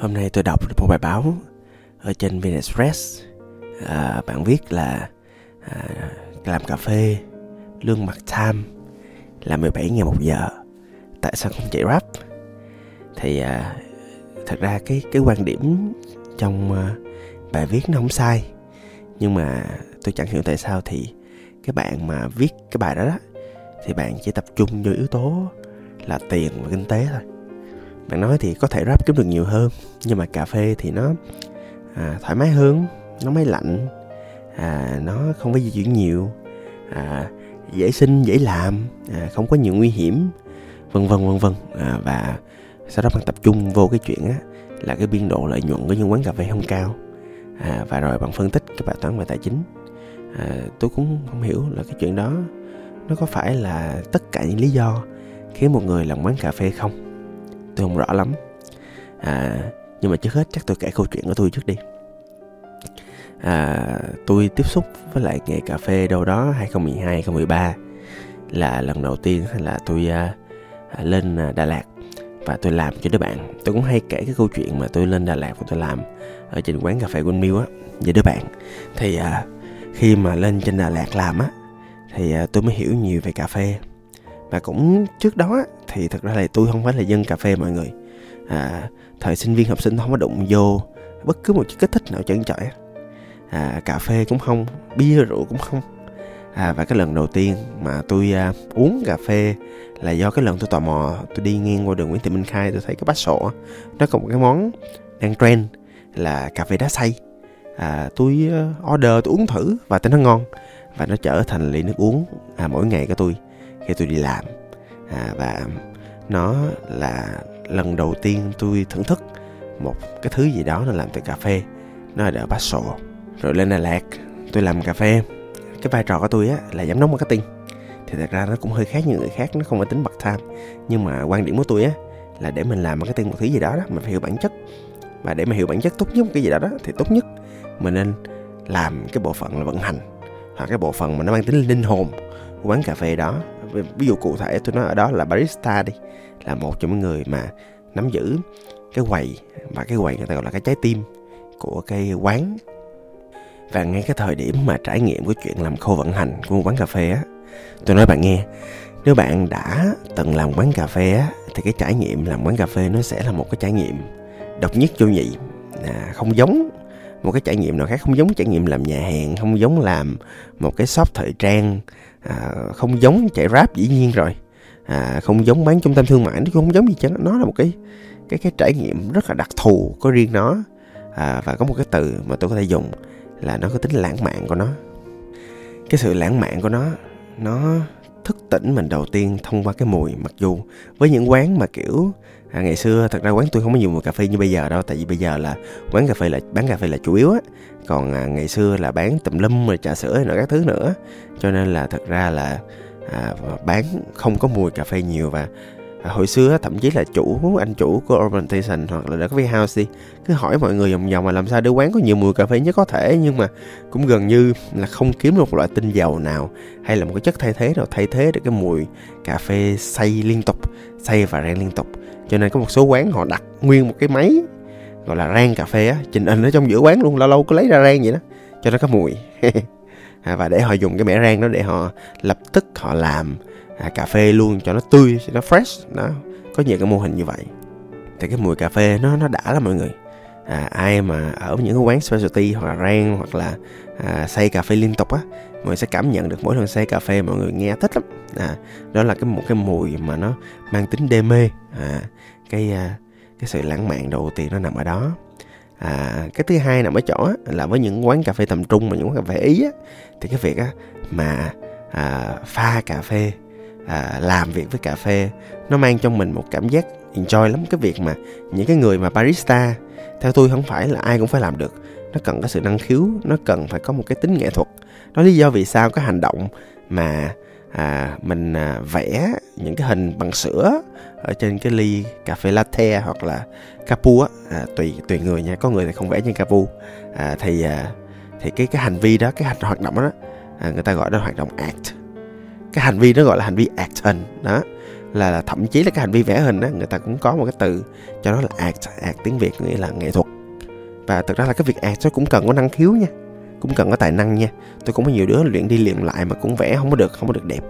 Hôm nay tôi đọc được một bài báo ở trên VnExpress. À, bạn viết là à, làm cà phê lương mặt time là 17 ngàn một giờ. Tại sao không chạy rap? Thì à, thật ra cái cái quan điểm trong à, bài viết nó không sai. Nhưng mà tôi chẳng hiểu tại sao thì cái bạn mà viết cái bài đó, đó thì bạn chỉ tập trung vô yếu tố là tiền và kinh tế thôi bạn nói thì có thể rap kiếm được nhiều hơn nhưng mà cà phê thì nó à, thoải mái hơn nó máy lạnh à, nó không phải di chuyển nhiều à, dễ sinh dễ làm à, không có nhiều nguy hiểm vân vân vân vân. À, và sau đó bạn tập trung vô cái chuyện á là cái biên độ lợi nhuận của những quán cà phê không cao. À, và rồi bạn phân tích cái bài toán về tài chính. À, tôi cũng không hiểu là cái chuyện đó nó có phải là tất cả những lý do khiến một người làm quán cà phê không? Tôi không rõ lắm. À, nhưng mà trước hết chắc tôi kể câu chuyện của tôi trước đi. À, tôi tiếp xúc với lại nghề cà phê đâu đó 2012 2013 là lần đầu tiên là tôi à, à lên à, Đà Lạt và tôi làm cho đứa bạn. Tôi cũng hay kể cái câu chuyện mà tôi lên Đà Lạt và tôi làm ở trên quán cà phê Windmill á với đứa bạn. Thì à, khi mà lên trên Đà Lạt làm á thì à, tôi mới hiểu nhiều về cà phê và cũng trước đó thì thật ra là tôi không phải là dân cà phê mọi người. À, thời sinh viên học sinh không có đụng vô bất cứ một chất kích thích nào trơn trọi à, cà phê cũng không bia rượu cũng không. À, và cái lần đầu tiên mà tôi à, uống cà phê là do cái lần tôi tò mò tôi đi ngang qua đường Nguyễn Thị Minh Khai tôi thấy cái bát sổ nó có một cái món đang trend là cà phê đá xay. À, tôi à, order tôi uống thử và thấy nó ngon và nó trở thành ly nước uống à, mỗi ngày của tôi khi tôi đi làm. À, và nó là lần đầu tiên tôi thưởng thức một cái thứ gì đó nó làm từ cà phê. Nó là ở sổ rồi lên Đà Lạt tôi làm cà phê. Cái vai trò của tôi á là giám đốc marketing. Thì thật ra nó cũng hơi khác như người khác nó không phải tính bậc tham nhưng mà quan điểm của tôi á là để mình làm marketing một thứ gì đó đó mình phải hiểu bản chất. Và để mà hiểu bản chất tốt nhất một cái gì đó đó thì tốt nhất mình nên làm cái bộ phận là vận hành hoặc cái bộ phận mà nó mang tính linh hồn của quán cà phê đó ví dụ cụ thể tôi nói ở đó là barista đi là một trong những người mà nắm giữ cái quầy và cái quầy người ta gọi là cái trái tim của cái quán. Và ngay cái thời điểm mà trải nghiệm của chuyện làm khâu vận hành của một quán cà phê á tôi nói bạn nghe nếu bạn đã từng làm quán cà phê á thì cái trải nghiệm làm quán cà phê nó sẽ là một cái trải nghiệm độc nhất vô nhị. À, không giống một cái trải nghiệm nào khác không giống trải nghiệm làm nhà hàng không giống làm một cái shop thời trang à, không giống chạy rap dĩ nhiên rồi. À, không giống bán trung tâm thương mại nó cũng không giống gì chứ nó là một cái cái cái trải nghiệm rất là đặc thù có riêng nó. À, và có một cái từ mà tôi có thể dùng là nó có tính lãng mạn của nó. Cái sự lãng mạn của nó nó thức tỉnh mình đầu tiên thông qua cái mùi mặc dù với những quán mà kiểu à, ngày xưa thật ra quán tôi không có nhiều mùi cà phê như bây giờ đâu tại vì bây giờ là quán cà phê là bán cà phê là chủ yếu á. Còn à, ngày xưa là bán tùm lum rồi trà sữa rồi các thứ nữa. Cho nên là thật ra là à, bán không có mùi cà phê nhiều và à, hồi xưa thậm chí là chủ anh chủ của Urban hoặc là Coffee House đi cứ hỏi mọi người vòng vòng mà làm sao để quán có nhiều mùi cà phê nhất có thể nhưng mà cũng gần như là không kiếm được một loại tinh dầu nào hay là một cái chất thay thế nào thay thế được cái mùi cà phê xay liên tục xay và rang liên tục. Cho nên có một số quán họ đặt nguyên một cái máy gọi là rang cà phê á trình hình ở trong giữa quán luôn lâu lâu cứ lấy ra rang vậy đó cho nó có mùi. À, và để họ dùng cái mẻ rang đó để họ lập tức họ làm à, cà phê luôn cho nó tươi cho nó fresh đó. Có nhiều cái mô hình như vậy. Thì cái mùi cà phê nó nó đã lắm mọi người. À, ai mà ở những cái quán specialty hoặc là rang hoặc là à, xay cà phê liên tục á mọi người sẽ cảm nhận được mỗi lần xay cà phê mọi người nghe thích lắm. À, đó là cái một cái mùi mà nó mang tính đê mê. À, cái à, cái sự lãng mạn đầu tiên nó nằm ở đó. À, cái thứ hai nằm ở chỗ á, là với những quán cà phê tầm trung mà những quán cà phê ý á, thì cái việc á, mà à, pha cà phê à, làm việc với cà phê. Nó mang trong mình một cảm giác enjoy lắm. Cái việc mà những cái người mà barista theo tôi không phải là ai cũng phải làm được. Nó cần có sự năng khiếu nó cần phải có một cái tính nghệ thuật. Đó lý do vì sao cái hành động mà à, mình à, vẽ những cái hình bằng sữa ở trên cái ly cà phê latte hoặc là capu á. À, tùy tùy người nha. Có người thì không vẽ trên capu. À, thì à, thì cái cái hành vi đó cái hành hoạt động đó à, người ta gọi đó là hoạt động act cái hành vi nó gọi là hành vi act hình đó. Là, là thậm chí là cái hành vi vẽ hình á người ta cũng có một cái từ cho nó là act act tiếng việt nghĩa là nghệ thuật. Và thực ra là cái việc act nó cũng cần có năng khiếu nha cũng cần có tài năng nha. Tôi cũng có nhiều đứa luyện đi luyện lại mà cũng vẽ không có được không có được đẹp.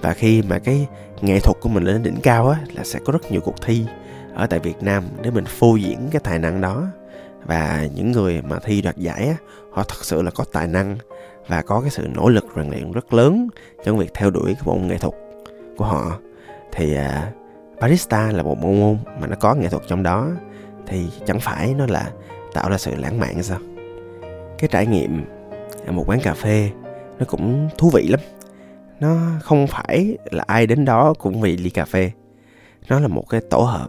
Và khi mà cái nghệ thuật của mình lên đỉnh cao á là sẽ có rất nhiều cuộc thi ở tại Việt Nam để mình phô diễn cái tài năng đó. Và những người mà thi đoạt giải á họ thật sự là có tài năng và có cái sự nỗ lực rèn luyện rất lớn trong việc theo đuổi cái bộ nghệ thuật của họ. Thì à, barista là một bộ môn mà nó có nghệ thuật trong đó. Thì chẳng phải nó là tạo ra sự lãng mạn sao? Cái trải nghiệm ở một quán cà phê nó cũng thú vị lắm. Nó không phải là ai đến đó cũng vì ly cà phê. Nó là một cái tổ hợp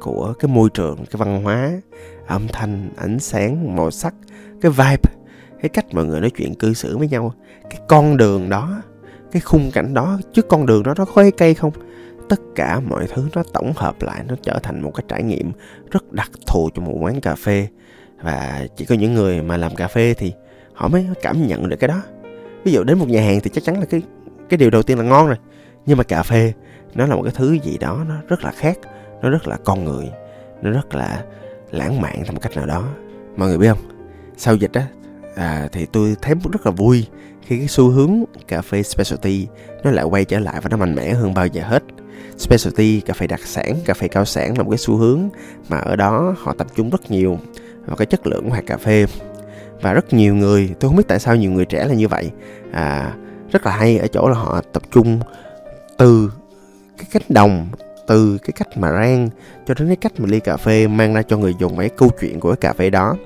của cái môi trường cái văn hóa âm thanh ánh sáng màu sắc cái vibe cái cách mọi người nói chuyện cư xử với nhau, cái con đường đó, cái khung cảnh đó chứ con đường đó nó có cây không? Tất cả mọi thứ nó tổng hợp lại, nó trở thành một cái trải nghiệm rất đặc thù cho một quán cà phê. Và chỉ có những người mà làm cà phê thì họ mới cảm nhận được cái đó. Ví dụ đến một nhà hàng thì chắc chắn là cái cái điều đầu tiên là ngon rồi. Nhưng mà cà phê, nó là một cái thứ gì đó nó rất là khác, nó rất là con người, nó rất là lãng mạn theo một cách nào đó. Mọi người biết không? Sau dịch á à, thì tôi thấy rất là vui khi cái xu hướng cà phê specialty nó lại quay trở lại và nó mạnh mẽ hơn bao giờ hết. Specialty cà phê đặc sản cà phê cao sản là một cái xu hướng mà ở đó họ tập trung rất nhiều vào cái chất lượng của hạt cà phê. Và rất nhiều người tôi không biết tại sao nhiều người trẻ là như vậy. À, rất là hay ở chỗ là họ tập trung từ cái cách đồng từ cái cách mà rang cho đến cái cách mà ly cà phê mang ra cho người dùng mấy câu chuyện của cái cà phê đó.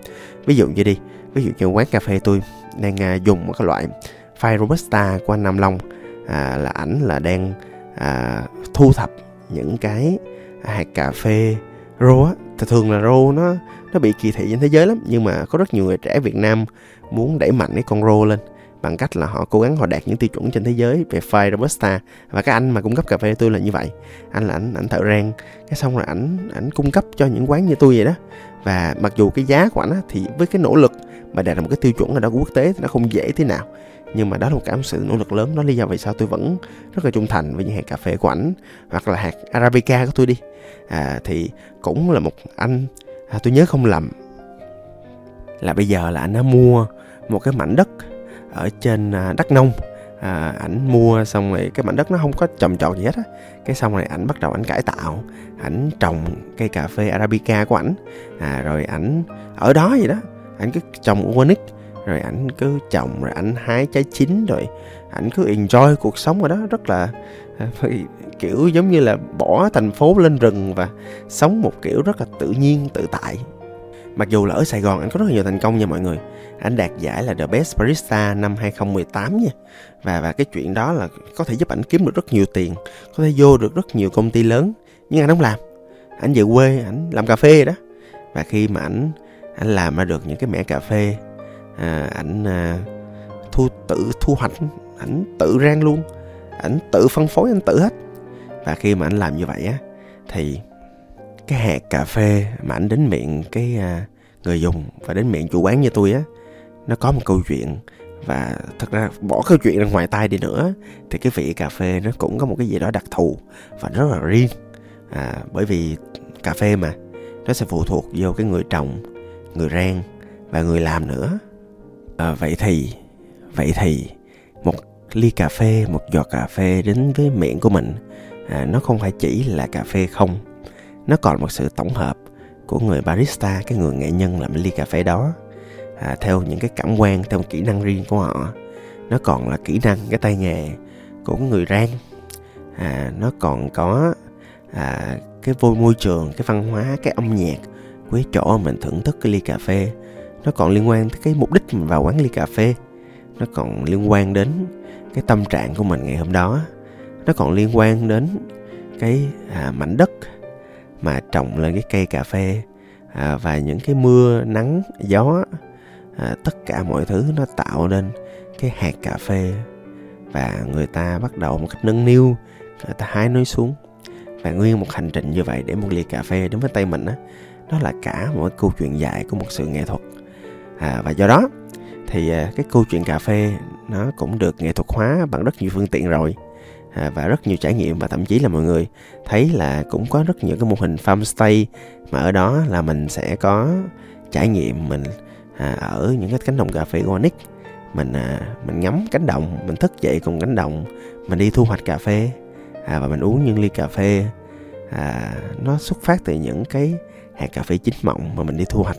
Ví dụ như đi ví dụ như quán cà phê tôi đang à, dùng một cái loại pha robusta của anh Nam Long. À, là ảnh là đang à, thu thập những cái hạt cà phê rô á. Thì thường là rô nó nó bị kỳ thị trên thế giới lắm nhưng mà có rất nhiều người trẻ Việt Nam muốn đẩy mạnh cái con rô lên bằng cách là họ cố gắng họ đạt những tiêu chuẩn trên thế giới về pha robusta. Và cái anh mà cung cấp cà phê tôi là như vậy. Anh là ảnh ảnh thợ rang cái xong rồi ảnh ảnh cung cấp cho những quán như tôi vậy đó. Và mặc dù cái giá của ảnh thì với cái nỗ lực mà đạt được một cái tiêu chuẩn nào đó của quốc tế thì nó không dễ thế nào. Nhưng mà đó là một cảm sự nỗ lực lớn. Đó lý do vì sao tôi vẫn rất là trung thành với những hạt cà phê của ảnh hoặc là hạt arabica của tôi đi. À, thì cũng là một anh à, tôi nhớ không lầm là bây giờ là anh đã mua một cái mảnh đất ở trên à, đất đắk nông. À, ảnh mua xong rồi cái mảnh đất nó không có trồng trọt gì hết á. Cái xong rồi ảnh bắt đầu ảnh cải tạo ảnh trồng cây cà phê arabica của ảnh. À, rồi ảnh ở đó vậy đó ảnh cứ trồng organic rồi ảnh cứ trồng rồi ảnh hái trái chín rồi ảnh cứ enjoy cuộc sống ở đó. Rất là à, kiểu giống như là bỏ thành phố lên rừng và sống một kiểu rất là tự nhiên tự tại mặc dù là ở Sài Gòn anh có rất là nhiều thành công nha mọi người. Anh đạt giải là The Best Barista năm 2018 nha. Và và cái chuyện đó là có thể giúp anh kiếm được rất nhiều tiền có thể vô được rất nhiều công ty lớn. Nhưng anh không làm. Anh về quê anh làm cà phê đó. Và khi mà anh anh làm ra được những cái mẻ cà phê à, ảnh à, thu tự thu hoạch ảnh tự rang luôn. Ảnh tự phân phối anh tự hết. Và khi mà anh làm như vậy á thì cái hạt cà phê mà ảnh đến miệng cái à, người dùng và đến miệng chủ quán như tôi á nó có một câu chuyện và thật ra bỏ câu chuyện ra ngoài tai đi nữa thì cái vị cà phê nó cũng có một cái gì đó đặc thù và rất là riêng. À, bởi vì cà phê mà nó sẽ phụ thuộc vô cái người trồng người rang và người làm nữa. À, vậy thì vậy thì một ly cà phê một giọt cà phê đến với miệng của mình à, nó không phải chỉ là cà phê không nó còn một sự tổng hợp của người barista cái người nghệ nhân làm ly cà phê đó. À, theo những cái cảm quan theo kỹ năng riêng của họ nó còn là kỹ năng cái tay nghề của người rang. À, nó còn có à, cái vô môi trường cái văn hóa cái âm nhạc của cái chỗ mình thưởng thức cái ly cà phê. Nó còn liên quan tới cái mục đích mình vào quán ly cà phê. Nó còn liên quan đến cái tâm trạng của mình ngày hôm đó. Nó còn liên quan đến cái à, mảnh đất mà trồng lên cái cây cà phê à, và những cái mưa nắng gió à, tất cả mọi thứ nó tạo nên cái hạt cà phê. Và người ta bắt đầu một cách nâng niu người ta hái nó xuống. Và nguyên một hành trình như vậy để một ly cà phê đến với tay mình á đó là cả một cái câu chuyện dài của một sự nghệ thuật. À, và do đó thì à, cái câu chuyện cà phê nó cũng được nghệ thuật hóa bằng rất nhiều phương tiện rồi à, và rất nhiều trải nghiệm và thậm chí là mọi người thấy là cũng có rất nhiều cái mô hình farmstay mà ở đó là mình sẽ có trải nghiệm mình à, ở những cái cánh đồng cà phê organic. Mình à, mình ngắm cánh đồng mình thức dậy cùng cánh đồng mình đi thu hoạch cà phê à, và mình uống những ly cà phê. À, nó xuất phát từ những cái hạt cà phê chín mọng mà mình đi thu hoạch.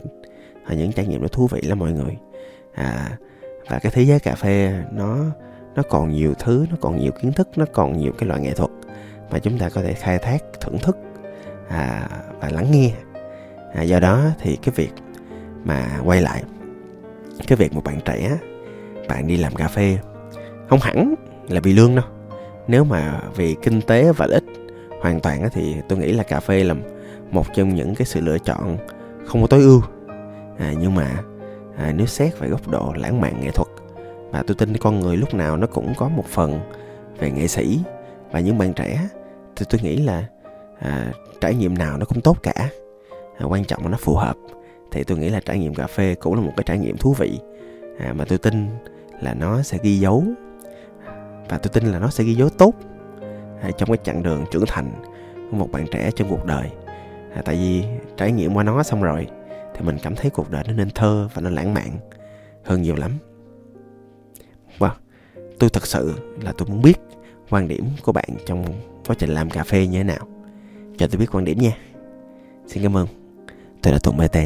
À, những trải nghiệm nó thú vị lắm mọi người. À, và cái thế giới cà phê nó nó còn nhiều thứ nó còn nhiều kiến thức nó còn nhiều cái loại nghệ thuật mà chúng ta có thể khai thác thưởng thức à, và lắng nghe. À, do đó thì cái việc mà quay lại cái việc một bạn trẻ bạn đi làm cà phê không hẳn là vì lương đâu. Nếu mà vì kinh tế và lợi ích hoàn toàn thì tôi nghĩ là cà phê là một trong những cái sự lựa chọn không có tối ưu. À, nhưng mà à, nếu xét về góc độ lãng mạn nghệ thuật và tôi tin con người lúc nào nó cũng có một phần về nghệ sĩ. Và những bạn trẻ thì tôi nghĩ là à, trải nghiệm nào nó cũng tốt cả. À, quan trọng là nó phù hợp. Thì tôi nghĩ là trải nghiệm cà phê cũng là một cái trải nghiệm thú vị. À, mà tôi tin là nó sẽ ghi dấu. Và tôi tin là nó sẽ ghi dấu tốt à, trong cái chặng đường trưởng thành của một bạn trẻ trong cuộc đời. À, tại vì trải nghiệm qua nó xong rồi thì mình cảm thấy cuộc đời nó nên thơ và nó lãng mạn hơn nhiều lắm wow tôi thật sự là tôi muốn biết quan điểm của bạn trong quá trình làm cà phê như thế nào. Cho tôi biết quan điểm nha. Xin cảm ơn. Tôi là tùng bt